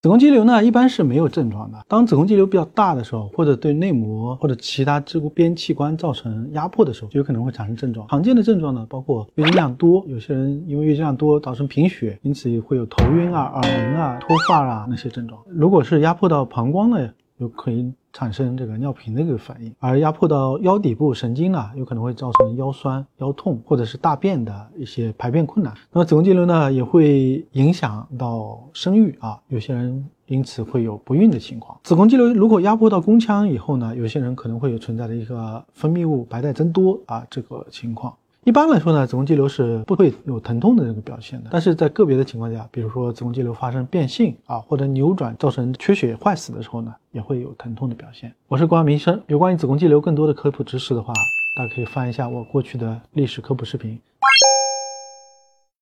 子宫肌瘤呢，一般是没有症状的。当子宫肌瘤比较大的时候，或者对内膜或者其他支骨边器官造成压迫的时候，就有可能会产生症状。常见的症状呢，包括月经量多，有些人因为月经量多造成贫血，因此会有头晕啊、耳鸣啊、脱发啊那些症状。如果是压迫到膀胱呢？就可以产生这个尿频的一个反应，而压迫到腰底部神经呢，有可能会造成腰酸、腰痛，或者是大便的一些排便困难。那么子宫肌瘤呢，也会影响到生育啊，有些人因此会有不孕的情况。子宫肌瘤如果压迫到宫腔以后呢，有些人可能会有存在的一个分泌物白带增多啊这个情况。一般来说呢，子宫肌瘤是不会有疼痛的这个表现的，但是在个别的情况下，比如说子宫肌瘤发生变性啊，或者扭转造成缺血坏死的时候呢，也会有疼痛的表现。我是关明生，有关于子宫肌瘤更多的科普知识的话，大家可以翻一下我过去的历史科普视频。